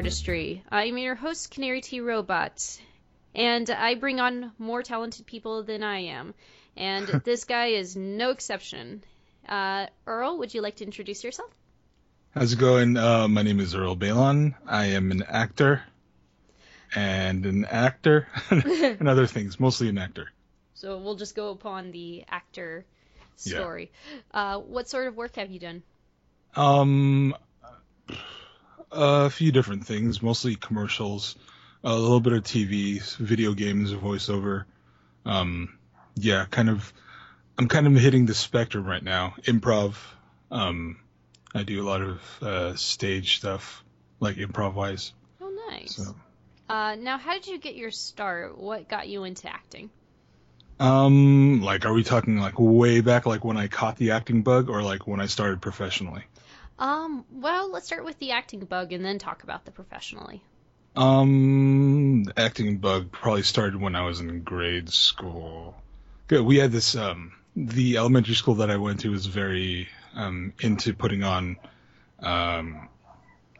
Artist Tree. I'm your host, Canary T. Robot, and I bring on more talented people than I am, and this guy is no exception. Uh, Earl, would you like to introduce yourself? How's it going? Uh, my name is Earl Baylon. I am an actor and an actor and other things, mostly an actor. So we'll just go upon the actor Yeah. story. Uh, what sort of work have you done? Um, a few different things, mostly commercials, a little bit of TV, video games, voiceover. Um, yeah, kind of. I'm kind of hitting the spectrum right now. Improv. Um, I do a lot of uh, stage stuff, like improv wise. Oh, nice. So. Uh, now, how did you get your start? What got you into acting? Um, like, are we talking like way back, like when I caught the acting bug, or like when I started professionally? Um, well, let's start with the acting bug and then talk about the professionally. Um, acting bug probably started when I was in grade school. Good. We had this, um, the elementary school that I went to was very, um, into putting on, um,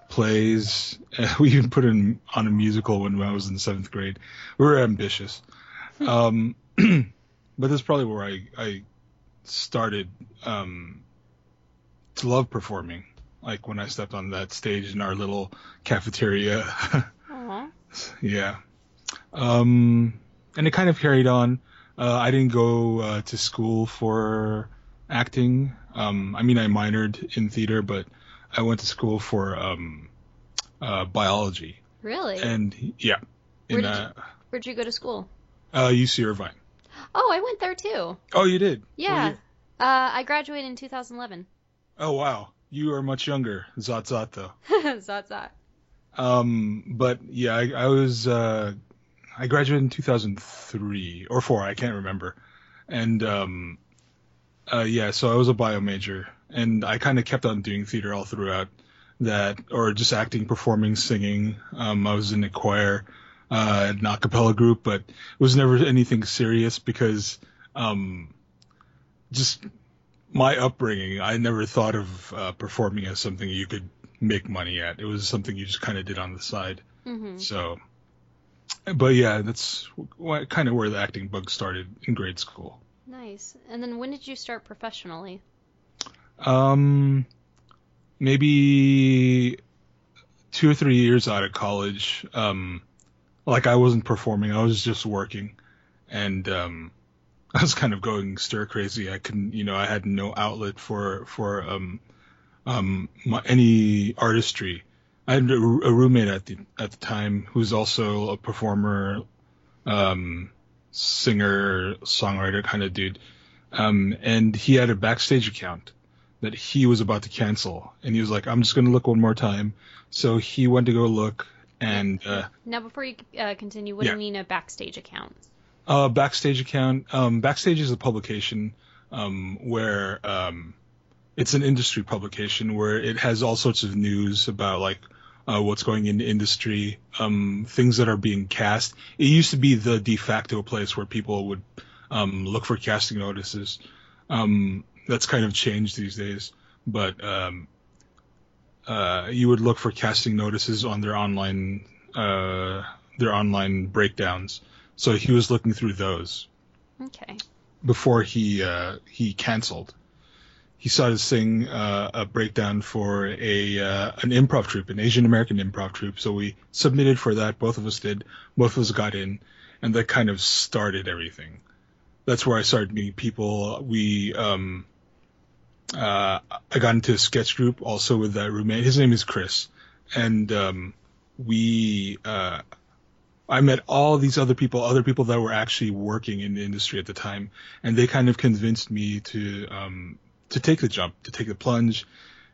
plays. We even put in on a musical when I was in seventh grade. We were ambitious. Um, but that's probably where I, I started, um, to love performing. Like when I stepped on that stage in our little cafeteria. Yeah. Um, and it kind of carried on. Uh, I didn't go uh, to school for acting. Um, I mean, I minored in theater, but I went to school for um, uh, biology. Really? And yeah, Where in did uh, Where'd you go to school? uh, UC Irvine. Oh, I went there too. Oh, you did? Yeah. Year? Uh, I graduated in 2011. Oh, wow. You are much younger. Zot zot though. Zot zot. Um, but yeah, I, I was, uh, I graduated in 2003 or four, I can't remember. And, um, uh, yeah, so I was a bio major and I kind of kept on doing theater all throughout that, or just acting, performing, singing. Um, I was in a choir, uh, an a cappella group, but it was never anything serious because, um, just my upbringing, I never thought of, uh, performing as something you could make money at. It was something you just kind of did on the side. hmm So, but yeah, that's wh- kind of where the acting bug started in grade school. Nice. And then when did you start professionally? Um, maybe two or three years out of college. Um, like I wasn't performing, I was just working, and um, I was kind of going stir crazy. I couldn't, you know, I had no outlet for for um, um, my, any artistry. I had a, a roommate at the at the time who's also a performer, um, singer, songwriter kind of dude, um, and he had a backstage account that he was about to cancel, and he was like, "I'm just gonna look one more time." So he went to go look, and uh, Now, before you uh, continue, what do you mean a backstage account? Uh, Backstage account. Um, Backstage is a publication um, where um, it's an industry publication where it has all sorts of news about like uh, what's going in the industry, um, things that are being cast. It used to be the de facto place where people would um, look for casting notices. Um, that's kind of changed these days, but um, uh, you would look for casting notices on their online uh, their online breakdowns. So he was looking through those Okay. before he uh, he canceled. He started thing, uh, a breakdown for a uh, an improv troupe, an Asian American improv troupe. So we submitted for that. Both of us did. Both of us got in, and that kind of started everything. That's where I started meeting people. We um, uh, I got into a sketch group also with that roommate. His name is Chris, and um, we uh, I met all these other people, other people that were actually working in the industry at the time, and they kind of convinced me to um, to take the jump, to take the plunge,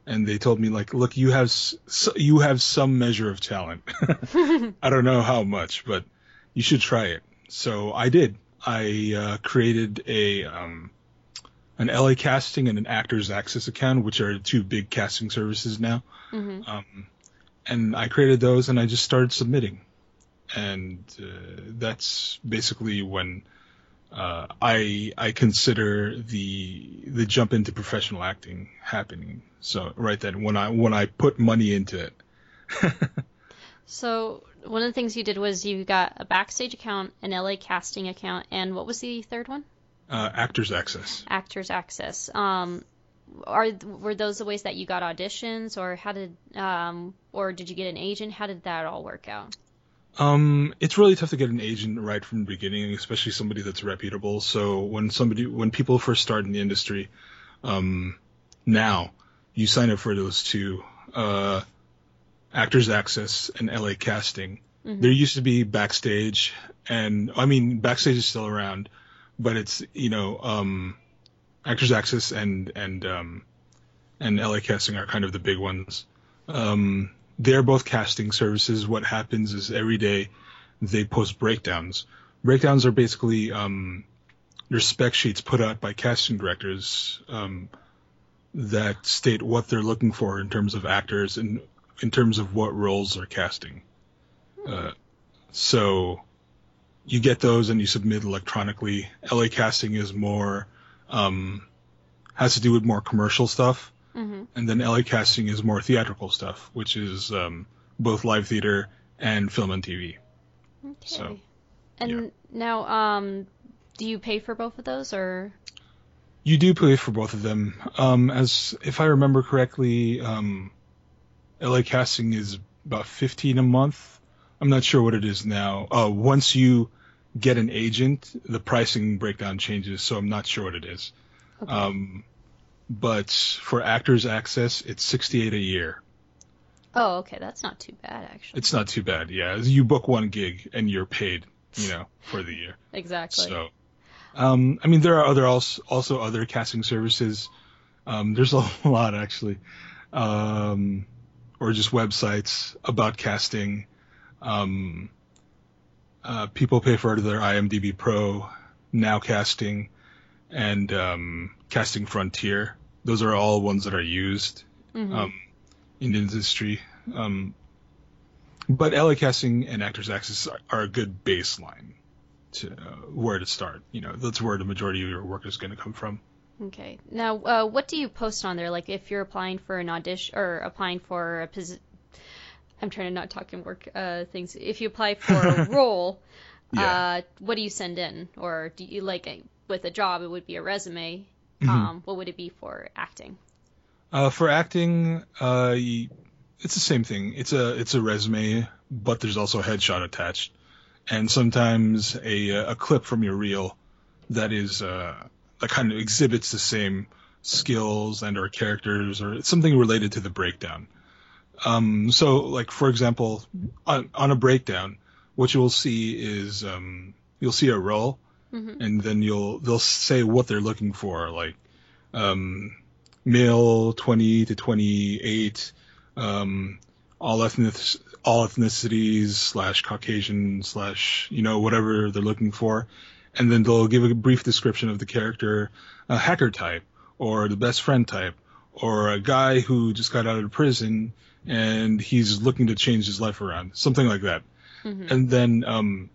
and they told me like, look, you have s- s- you have some measure of talent. I don't know how much, but you should try it. so I did. I uh, created a um, an LA Casting and an Actors Access account, which are two big casting services now. Mm-hmm. Um, and I created those, and I just started submitting, and uh, that's basically when uh, I I consider the the jump into professional acting happening. So right then, when I when I put money into it. so one of the things you did was you got a backstage account, an LA casting account, and what was the third one? Uh, Actors Access. Actors Access. Um, are were those the ways that you got auditions, or how did, um, or did you get an agent? How did that all work out? Um, it's really tough to get an agent right from the beginning, especially somebody that's reputable. So when somebody, when people first start in the industry, um, now you sign up for those two, uh, Actors Access and LA Casting. Mhm. There used to be Backstage, and I mean Backstage is still around, but it's you know um, Actors Access and and um, and LA Casting are kind of the big ones. Um, they're both casting services. What happens is every day they post breakdowns. Breakdowns are basically um, they're spec sheets put out by casting directors um, that state what they're looking for in terms of actors and in terms of what roles they're casting. Uh, so you get those and you submit electronically. LA casting is more um, has to do with more commercial stuff, Mm-hmm. and then LA casting is more theatrical stuff, which is um, both live theater and film and TV. Okay. So, and yeah. now, um, do you pay for both of those, or? You do pay for both of them. Um, as if I remember correctly, um, LA casting is about 15 a month. I'm not sure what it is now. Uh, once you get an agent, the pricing breakdown changes, so I'm not sure what it is. Okay. Um, but for actors access, it's 68 a year. oh, okay, that's not too bad actually. It's not too bad. Yeah, you book one gig and you're paid, you know, for the year. exactly. So, um, I mean, there are other also, also other casting services. Um, there's a lot actually, um, or just websites about casting. Um, uh, people pay for their IMDb Pro, Now Casting, and um, Casting Frontier. Those are all ones that are used Mhm. um, in the industry. Um, but LA Casting and Actors Access are, are a good baseline to uh, where to start. You know, that's where the majority of your work is going to come from. Okay. Now, uh, what do you post on there? Like, if you're applying for an audition or applying for a position, I'm trying to not talk in work uh, things. If you apply for a role, Yeah. uh, what do you send in? Or do you like a, with a job? It would be a resume. Mhm. Um, what would it be for acting? Uh, for acting, uh, it's the same thing. It's a it's a resume, but there's also a headshot attached, and sometimes a a clip from your reel that is uh, that kind of exhibits the same skills and or characters or something related to the breakdown. Um, so, like for example, on, on a breakdown, what you will see is um, you'll see a role, Mhm. and then you'll they'll say what they're looking for, like um, male 20 to 28, um, all ethnic all ethnicities slash Caucasian slash you know whatever they're looking for, and then they'll give a brief description of the character, a hacker type or the best friend type, or a guy who just got out of prison and he's looking to change his life around, something like that. Mhm. And then um,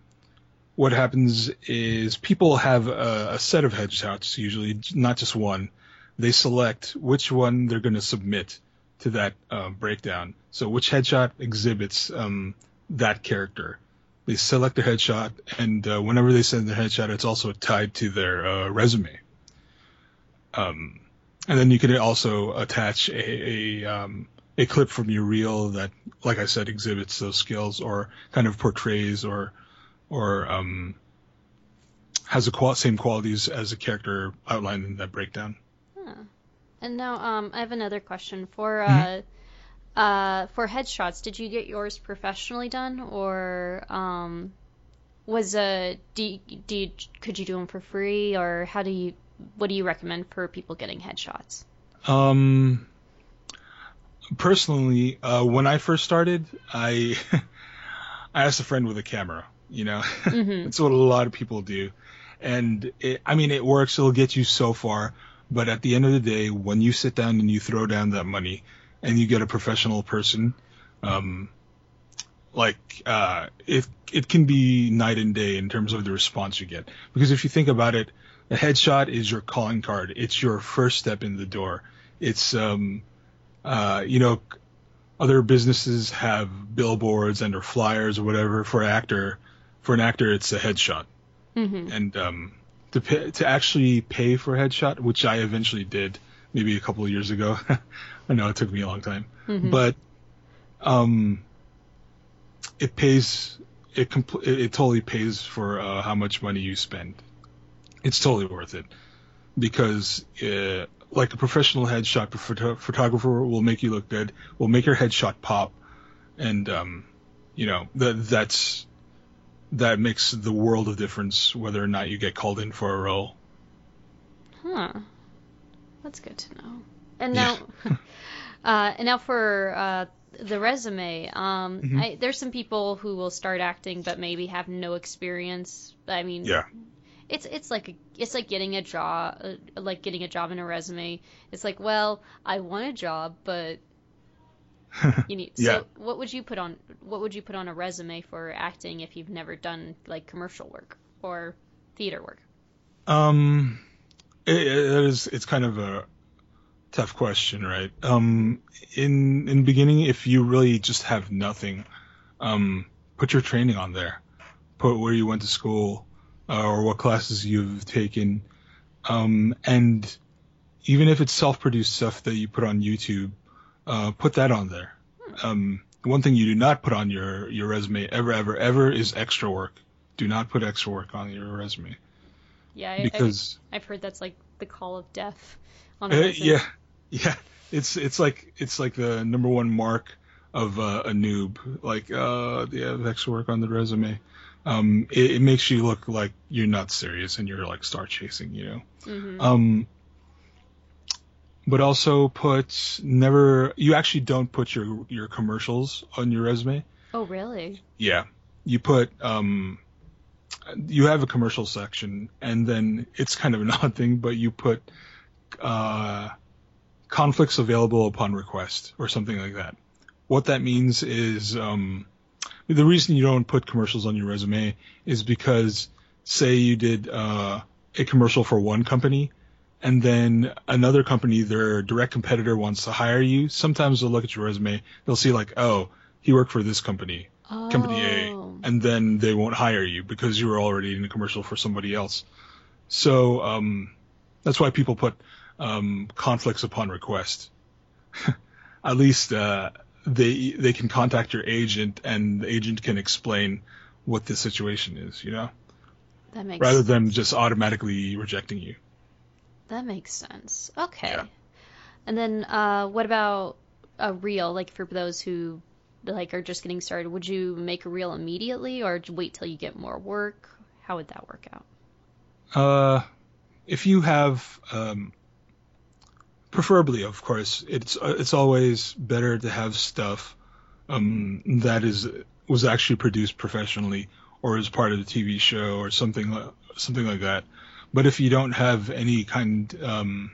what happens is people have a, a set of headshots, usually not just one. They select which one they're going to submit to that uh, breakdown. So which headshot exhibits um, that character. They select their headshot, and uh, whenever they send their headshot, it's also tied to their uh, resume. Um, and then you can also attach a a, um, a clip from your reel that, like I said, exhibits those skills or kind of portrays or or um, has the qual- same qualities as a character outlined in that breakdown. Huh. And now, um, I have another question for uh, Mm-hmm. uh, for headshots. Did you get yours professionally done, or um, was uh, do do you, could you do them for free, or how do you what do you recommend for people getting headshots? Um, personally, uh, when I first started, I I asked a friend with a camera You know, Mhm. that's what a lot of people do, and it, I mean, it works. It'll get you so far, but at the end of the day, when you sit down and you throw down that money, and you get a professional person, um, like uh, it it can be night and day in terms of the response you get. Because if you think about it, a headshot is your calling card. It's your first step in the door. It's um, uh, you know, other businesses have billboards and or flyers or whatever for actor. For an actor, it's a headshot, Mhm. and um, to pay, to actually pay for a headshot, which I eventually did maybe a couple of years ago. I know it took me a long time, Mhm. but um, it pays. It compl- it, it totally pays for uh, how much money you spend. It's totally worth it because uh, like a professional headshot photo- photographer will make you look good, will make your headshot pop, and um, you know that that's that makes the world of difference whether or not you get called in for a role. Huh. That's good to know. And now, uh, and now for uh, the resume. Um, Mhm. I, there's some people who will start acting but maybe have no experience. I mean, Yeah. it's it's like a, it's like getting a job, uh, like getting a job in a resume. It's like, well, I want a job, but you need. Yeah. So, what would you put on what would you put on a resume for acting if you've never done like commercial work or theater work? Um, it, it is. It's kind of a tough question, right? Um, in in the beginning, if you really just have nothing, um, put your training on there. Put where you went to school, uh, or what classes you've taken, um, and even if it's self-produced stuff that you put on YouTube, uh, put that on there. Um, one thing you do not put on your your resume ever, ever, ever is extra work. Do not put extra work on your resume Yeah, I, I, because I've heard that's like the call of death on a Uh, yeah, yeah. It's it's like it's like the number one mark of uh, a noob. Like, uh, have extra work on the resume. Um, it, it makes you look like you're not serious and you're like star chasing, you know. hmm Um, but also put never. You actually don't put your your commercials on your resume. Oh, really? Yeah, you put um, you have a commercial section, and then it's kind of an odd thing, but you put uh, conflicts available upon request or something like that. What that means is um, the reason you don't put commercials on your resume is because say you did uh, a commercial for one company. And then another company, their direct competitor wants to hire you. Sometimes they'll look at your resume. They'll see like, oh, he worked for this company company A, Oh. and then they won't hire you because you were already in a commercial for somebody else. So um, that's why people put um, conflicts upon request. At least uh, they they can contact your agent, and the agent can explain what the situation is. You know, that makes rather than just automatically rejecting you. That makes sense. Okay. Yeah. And then, uh, what about a reel? Like for those who like are just getting started, would you make a reel immediately or wait till you get more work? How would that work out? Uh, if you have, um, preferably, of course, it's uh, it's always better to have stuff um, that is was actually produced professionally or as part of the TV show or something something like that. But if you don't have any kind um,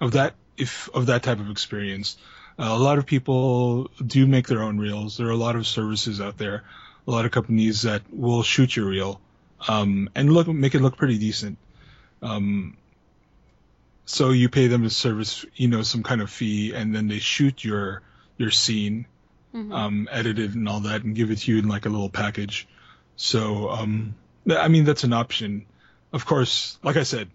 of that, if of that type of experience, uh, a lot of people do make their own reels. There are a lot of services out there, a lot of companies that will shoot your reel um, and look make it look pretty decent. Um, so you pay them a service, you know, some kind of fee, and then they shoot your your scene, Mhm. um, edited and all that, and give it to you in like a little package. So, um, th- I mean, that's an option. Of course, like I said,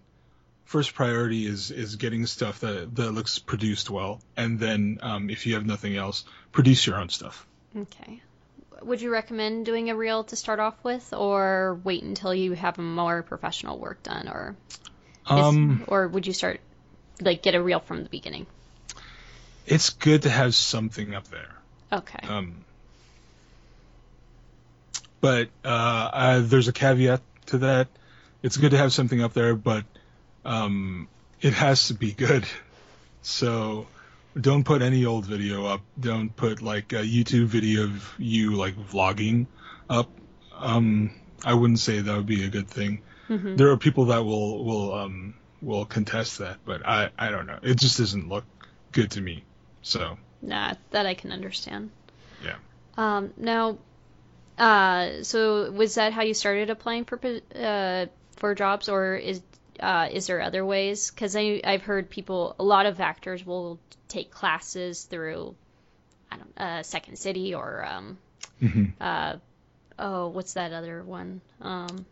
first priority is is getting stuff that that looks produced well, and then um, if you have nothing else, produce your own stuff. Okay. Would you recommend doing a reel to start off with, or wait until you have more professional work done, or is- Um, or would you start like get a reel from the beginning? it's good to have something up there. Okay. Um, but uh, uh, there's a caveat to that. It's good to have something up there, but um, it has to be good. So don't put any old video up. Don't put like a YouTube video of you like vlogging up. Um, I wouldn't say that would be a good thing. hmm There are people that will will um will contest that, but I I don't know. It just doesn't look good to me. So Nah, that I can understand. Yeah. Um, now, uh, so was that how you started applying for uh, for jobs, or is uh, is there other ways? Because I I've heard people, a lot of actors will take classes through, I don't, uh, Second City or um, mhm. uh, oh, what's that other one? Um,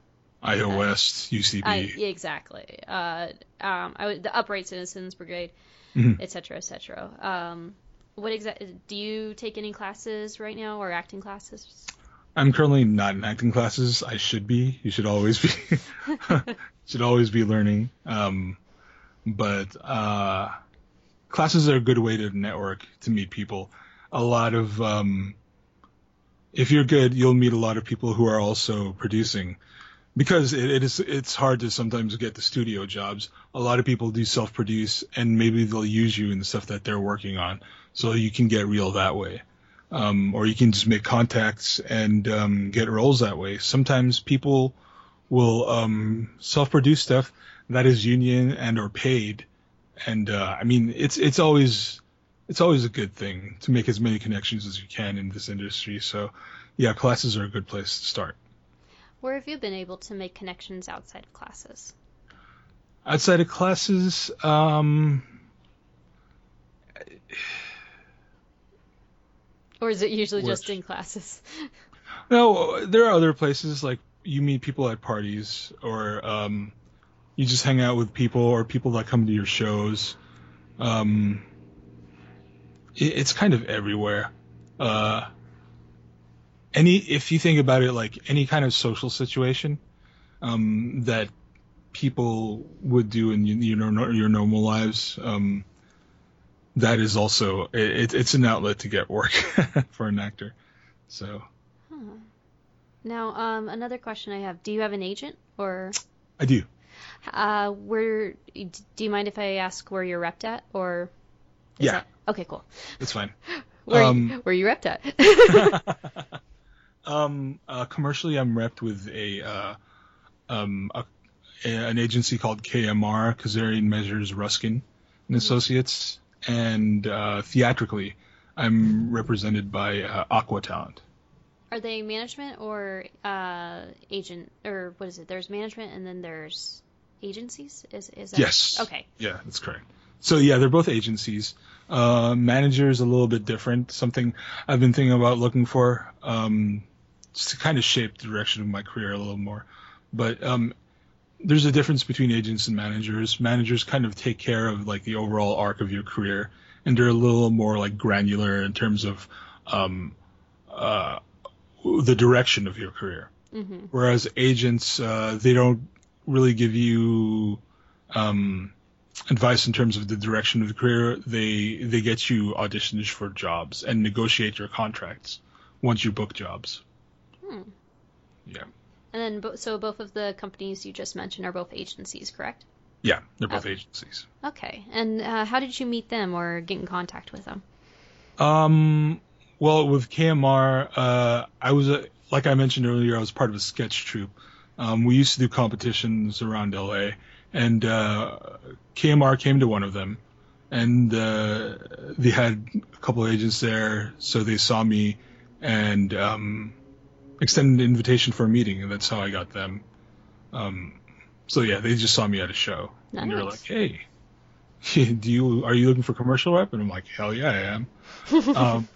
IO West, UCB. I, exactly. Uh, um, I would, the Upright Citizens Brigade, Mhm. et cetera, et cetera. Um, what exactly do you take any classes right now or acting classes? I'm currently not in acting classes. I should be. You should always be. should always be learning. Um, but uh, classes are a good way to network, to meet people. A lot of, um, if you're good, you'll meet a lot of people who are also producing. Because it, it is, it's hard to sometimes get the studio jobs. A lot of people do self-produce, and maybe they'll use you in the stuff that they're working on, so you can get real that way um, or you can just make contacts and um, get roles that way. Sometimes people will um, self-produce stuff that is union and or paid, and uh, I mean it's it's always it's always a good thing to make as many connections as you can in this industry. So yeah, classes are a good place to start. Where have you been able to make connections outside of classes? Outside of classes, um, Or is it usually just in classes? No, there are other places like you meet people at parties, or um, you just hang out with people, or people that come to your shows. Um, it, it's kind of everywhere. Uh, any if you think about it, like any kind of social situation um, that people would do in you know your normal lives, um, that is also it, it's an outlet to get work for an actor. So. Huh. Now, um, another question I have: Do you have an agent, or I do. uh, where? Do you mind if I ask where you're repped at, or? Yeah. that- okay, cool. That's fine. Where Um, you, where you repped at? um, uh, commercially, I'm repped with a, uh, um, a, a- an agency called KMR, Kazarian Measures Ruskin and Associates, and uh, theatrically, I'm represented by uh, Aqua Talent. Are they management or uh, agent, or what is it? There's management, and then there's agencies. Is is that? Yes. Okay. Yeah, that's correct. So yeah, they're both agencies. Uh, manager is a little bit different. Something I've been thinking about looking for, um, just to kind of shape the direction of my career a little more. But um, there's a difference between agents and managers. Managers kind of take care of like the overall arc of your career, and they're a little more like granular in terms of um, uh, the direction of your career. hmm Whereas agents, uh, they don't really give you um, advice in terms of the direction of the career. They they get you auditions for jobs and negotiate your contracts once you book jobs. Hmm. Yeah, And then, bo- so both of the companies you just mentioned are both agencies, correct? yeah, they're both Okay. agencies. Okay. And uh, how did you meet them or get in contact with them? Um, well, with KMR, uh, I was a, like I mentioned earlier, I was part of a sketch troupe. Um, we used to do competitions around LA, and uh, KMR came to one of them, and uh, they had a couple of agents there, so they saw me and um, extended an invitation for a meeting, and that's how I got them. Um, so yeah, they just saw me at a show, and they were like, "Hey, do you are you looking for commercial rep?" And I'm like, "Hell yeah, I am." um,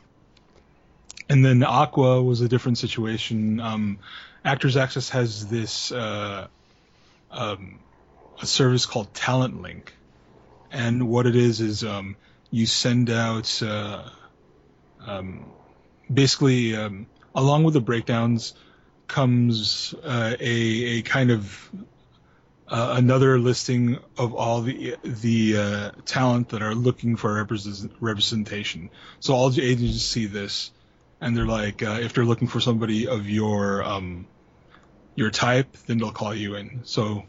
and then Aqua was a different situation. Um, Actors Access has this uh, um, a service called Talent Link, and what it is is um, you send out uh, um, basically um, along with the breakdowns comes uh, a a kind of uh, another listing of all the the uh, talent that are looking for represent, representation. So all the agents see this, and they're like, uh, if they're looking for somebody of your um, your type, then they'll call you in. So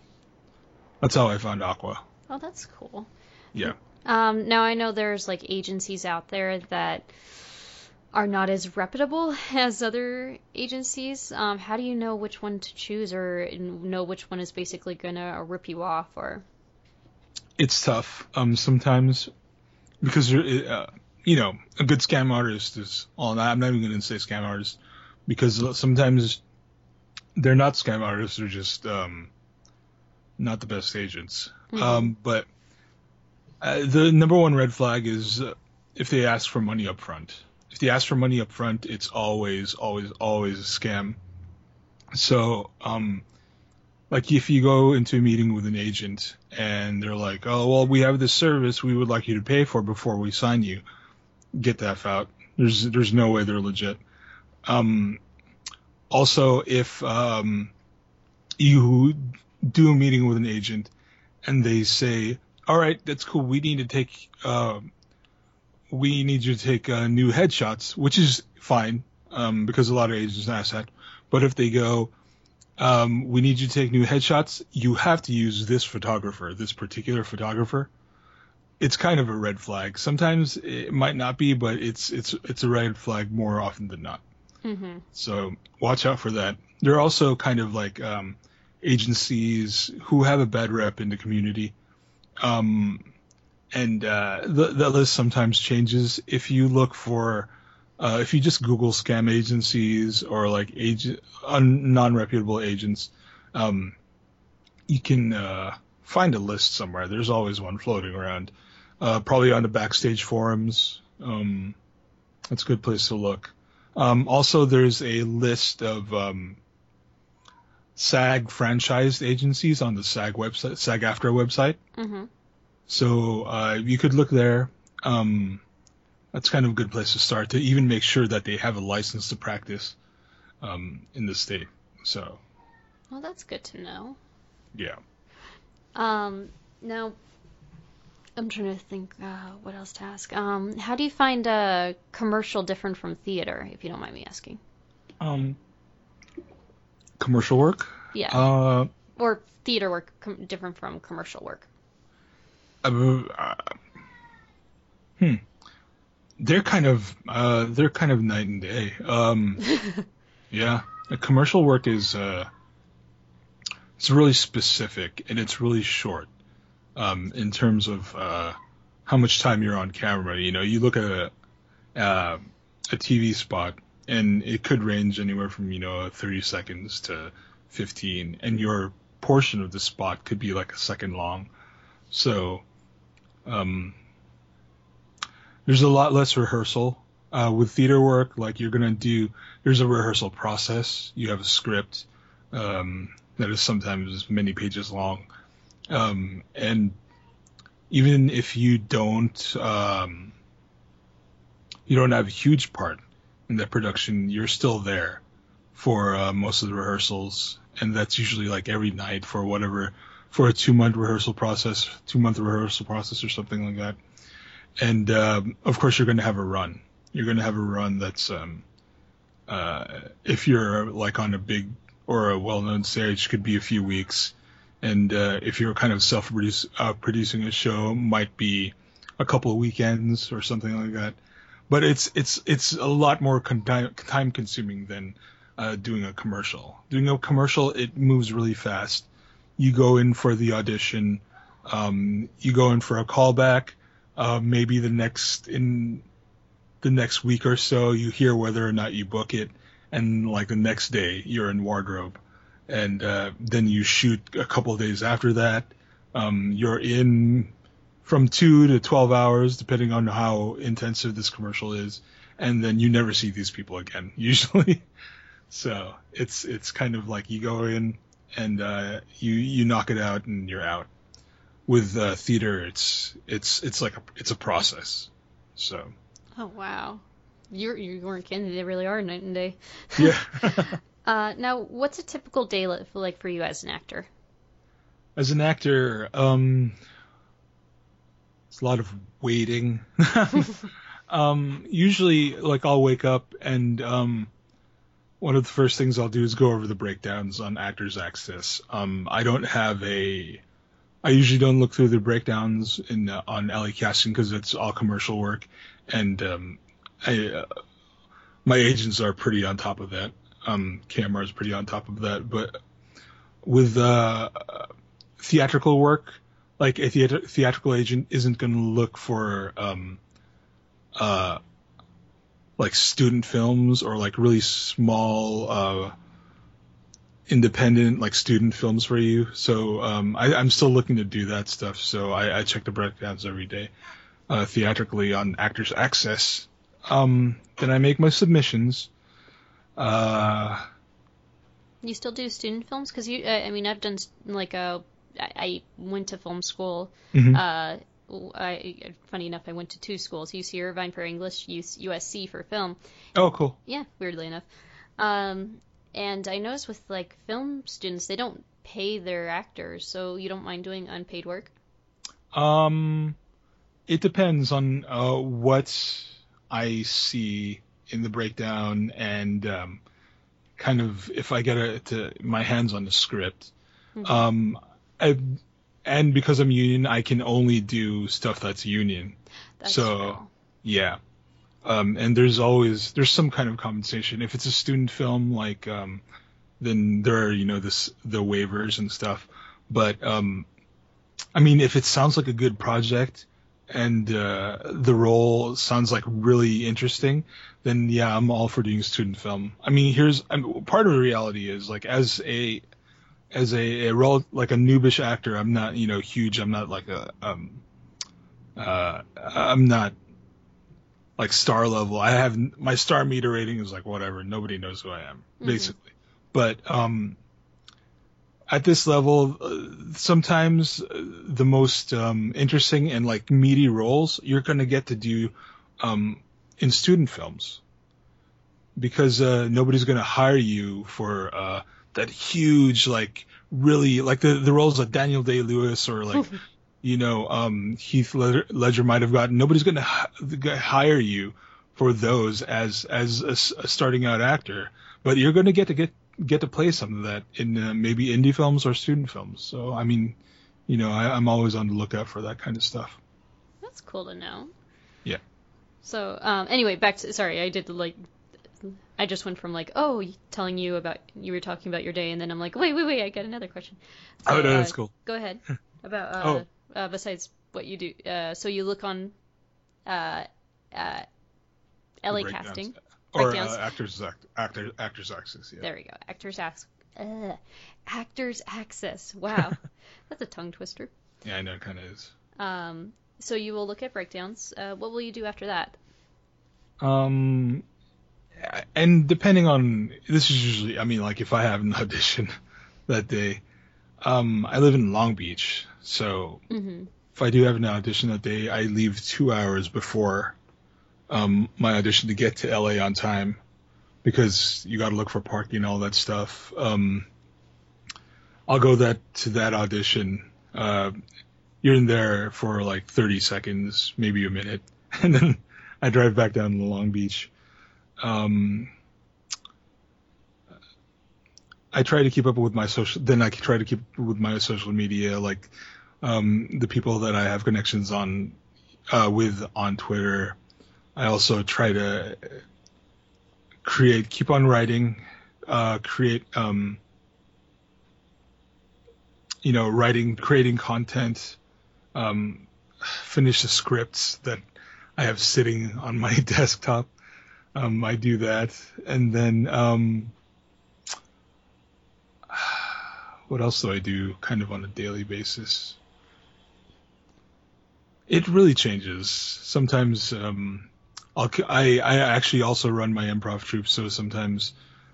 that's how I found Aqua. Oh, that's cool. Yeah. Um, now I know there's like agencies out there that are not as reputable as other agencies. Um, how do you know which one to choose, or know which one is basically gonna rip you off, or? It's tough um, sometimes because uh, you know a good scam artist is all. I'm not even gonna say scam artist because sometimes they're not scam artists; they're just um, not the best agents. Mm-hmm. Um, but uh, the number one red flag is uh, if they ask for money up front. If they ask for money up front, it's always, always, always a scam. So, um, like if you go into a meeting with an agent and they're like, "Oh, well, we have this service we would like you to pay for before we sign you," get that out. There's there's no way they're legit. Um, also, if um, you do a meeting with an agent and they say, "All right, that's cool. We need to take uh, we need you to take uh, new headshots," which is fine um, because a lot of agents ask that. But if they go, um, "We need you to take new headshots," you have to use this photographer, this particular photographer. It's kind of a red flag. Sometimes it might not be, but it's it's it's a red flag more often than not. Mm-hmm. So watch out for that. There are also kind of like um, agencies who have a bad rep in the community. Um, and uh, the, the list sometimes changes. If you look for, uh, if you just Google scam agencies or like agent, un, non-reputable agents, um, you can uh, find a list somewhere. There's always one floating around, uh, probably on the backstage forums. Um, that's a good place to look. Um, also, there's a list of um, SAG franchised agencies on the SAG website, SAG-AFTRA website. Mm-hmm. So uh, you could look there. Um, that's kind of a good place to start to even make sure that they have a license to practice um, in the state. So. Well, that's good to know. Yeah. Um, now, I'm trying to think uh, what else to ask. Um, how do you find a commercial different from theater, if you don't mind me asking? Um, commercial work. Yeah. Uh, or theater work com- different from commercial work. Uh, uh, hmm. They're kind of uh, they're kind of night and day. Um, yeah, a commercial work is uh, it's really specific and it's really short um, in terms of uh, how much time you're on camera. You know, you look at a uh, a TV spot and it could range anywhere from you know 30 seconds to 15, and your portion of the spot could be like a second long. So, um, there's a lot less rehearsal uh, with theater work. Like you're gonna do, there's a rehearsal process. You have a script um, that is sometimes many pages long, um, and even if you don't, um, you don't have a huge part in that production, you're still there for uh, most of the rehearsals, and that's usually like every night for whatever for a two month rehearsal process, two month rehearsal process or something like that. And um, of course, you're going to have a run. You're going to have a run that's um, uh, if you're like on a big or a well known stage, could be a few weeks. And uh, if you're kind of self uh, producing a show, might be a couple of weekends or something like that but it's it's it's a lot more con- time consuming than uh, doing a commercial. Doing a commercial, it moves really fast. You go in for the audition, um, you go in for a callback. Uh, maybe the next in the next week or so, you hear whether or not you book it, and like the next day, you're in wardrobe, and uh, then you shoot a couple of days after that. Um, you're in from two to 12 hours, depending on how intensive this commercial is. And then you never see these people again, usually. so it's, it's kind of like you go in and, uh, you, you knock it out and you're out. With, uh, theater, it's, it's, it's like a, it's a process. So. Oh, wow. You're, you weren't kidding. They really are night and day. Yeah. uh, now, what's a typical day like for you as an actor? As an actor, um, it's a lot of waiting. um, usually, like I'll wake up and um, one of the first things I'll do is go over the breakdowns on Actors Access. Um, I don't have a. I usually don't look through the breakdowns in uh, on LA Casting because it's all commercial work, and um, I, uh, my agents are pretty on top of that. Um, KMR is pretty on top of that, but with uh, theatrical work, like a theat- theatrical agent isn't going to look for um, uh, like student films or like really small uh, independent like student films for you. So um, I, I'm still looking to do that stuff. So I, I check the breakdowns every day uh, theatrically on Actors Access. Um, then I make my submissions. Uh, You still do student films? Because you, uh, I mean, I've done s- like a, I, I went to film school. mhm. Uh, I, funny enough, I went to two schools: UC Irvine for English, USC for film. oh, cool. Yeah, weirdly enough. Um, and I noticed with like film students, they don't pay their actors, so you don't mind doing unpaid work. Um, it depends on uh, what I see in the breakdown and um, kind of if I get a, to my hands on the script. Mhm. Um, I, and because I'm union, I can only do stuff that's union. That's So- true. Yeah. Um, and there's always there's some kind of compensation. If it's a student film, like um, then there are you know this the waivers and stuff. But um, I mean, if it sounds like a good project and uh, the role sounds like really interesting, then yeah, I'm all for doing student film. I mean, here's I mean, part of the reality is like as a as a, a role like a noobish actor, I'm not you know huge. I'm not like a um, uh, I'm not like star level. I have my star meter rating is like whatever. Nobody knows who I am Mhm. basically. But um, at this level, uh, sometimes the most um, interesting and like meaty roles you're going to get to do um, in student films because uh, nobody's going to hire you for uh, that huge like really like the the roles of Daniel Day Lewis or like you know um, Heath Ledger, Ledger might have gotten. Nobody's going to hire you for those as as a, a starting out actor, but you're going to get to get get to play some of that in uh, maybe indie films or student films. So I mean, you know, I, I'm always on the lookout for that kind of stuff. That's cool to know. Yeah. So, um, anyway, back to sorry, I did the like. I just went from like, oh, telling you about you were talking about your day, and then I'm like, wait, wait, wait, I got another question. So, oh no, uh, that's cool. Go ahead. About uh, Oh. uh, besides what you do, uh, so you look on, uh, uh, LA Breakdowns. casting. or uh, actors act, actor actors access. Yeah. There we go. Actors Access. Uh, Actors Access. Wow, that's a tongue twister. Yeah, I know, it kind of is. Um, so you will look at breakdowns. Uh, what will you do after that? Um, and depending on this is usually, I mean, like if I have an audition that day, um, I live in Long Beach, so hmm if I do have an audition that day, I leave two hours before um, my audition to get to LA on time because you got to look for parking and all that stuff. Um, I'll go that to that audition. Uh, you're in there for like 30 seconds, maybe a minute, and then I drive back down to Long Beach. Um, I try to keep up with my social. Then I try to keep with my social media, like um, the people that I have connections on uh, with on Twitter. I also try to create, keep on writing, uh, create, um, you know, writing, creating content, um, finish the scripts that I have sitting on my desktop. Um, I do that, and then um, what else do I do? Kind of on a daily basis. It really changes. Sometimes um, I'll, I I actually also run my improv troupe, so sometimes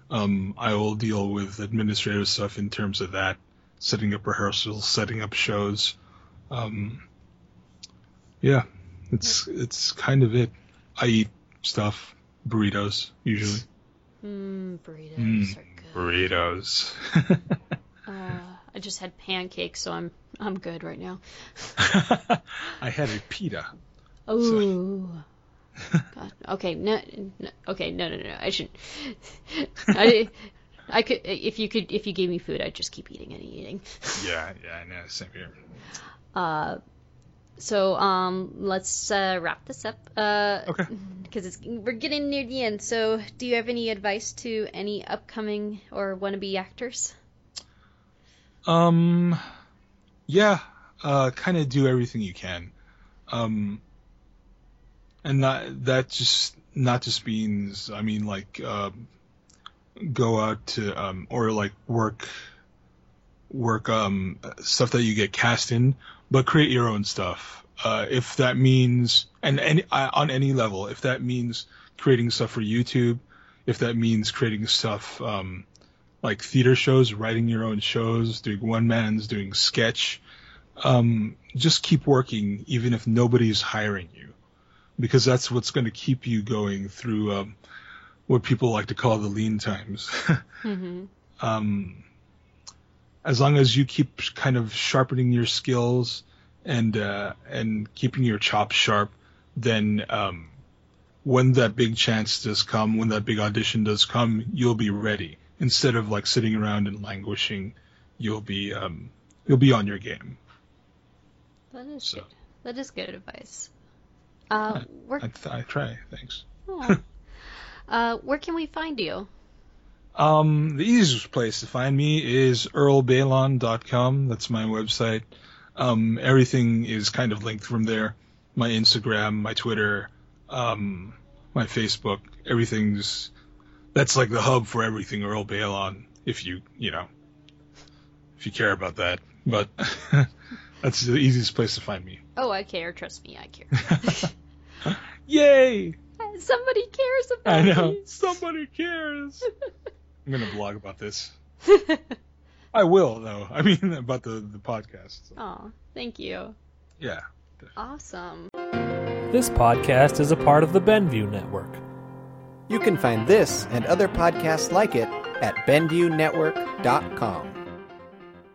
um, I will deal with administrative stuff in terms of that, setting up rehearsals, setting up shows. Um, yeah, it's it's kind of it. I eat stuff, burritos usually. Mm, burritos Mm, are good. Burritos. Uh, I just had pancakes, so I'm I'm good right now. I had a pita. Oh. God. Okay. No, no. Okay. No. No. No. I shouldn't. I. I could if you could if you gave me food I'd just keep eating and eating. Yeah, yeah, I know. Same here. Uh, So um, let's uh, wrap this up. Uh, Okay. Because we're getting near the end. So, do you have any advice to any upcoming or wannabe actors? Um, yeah, uh, kind of do everything you can. Um, and not, that just, not just means, I mean, like, um, go out to, um, or like work, work, um, stuff that you get cast in, but create your own stuff. Uh, if that means, and any, uh, on any level, if that means creating stuff for YouTube, if that means creating stuff, um, like theater shows, writing your own shows, doing one mans, doing sketch. Um, just keep working, even if nobody's hiring you, because that's what's going to keep you going through um, what people like to call the lean times. Mm-hmm. As long as you keep kind of sharpening your skills and uh, and keeping your chops sharp, then um, when that big chance does come, when that big audition does come, you'll be ready. Instead of like sitting around and languishing, you'll be um, you'll be on your game. That is So. good. That is good advice. Uh, where, I, I try. Thanks. Uh, where can we find you? Um, the easiest place to find me is earlbaylon.com. That's my website. Um, everything is kind of linked from there. My Instagram, my Twitter, um, my Facebook, everything's, that's like the hub for everything Earl Baylon, if you, you know, if you care about that. But that's the easiest place to find me. Oh, I care. Trust me, I care. Yay! Somebody cares about I know. me. Somebody cares. I'm gonna blog about this. I will, though. I mean, about the the podcast. Oh, thank you. Yeah. Awesome. This podcast is a part of the Benview Network. You can find this and other podcasts like it at BenviewNetwork.com.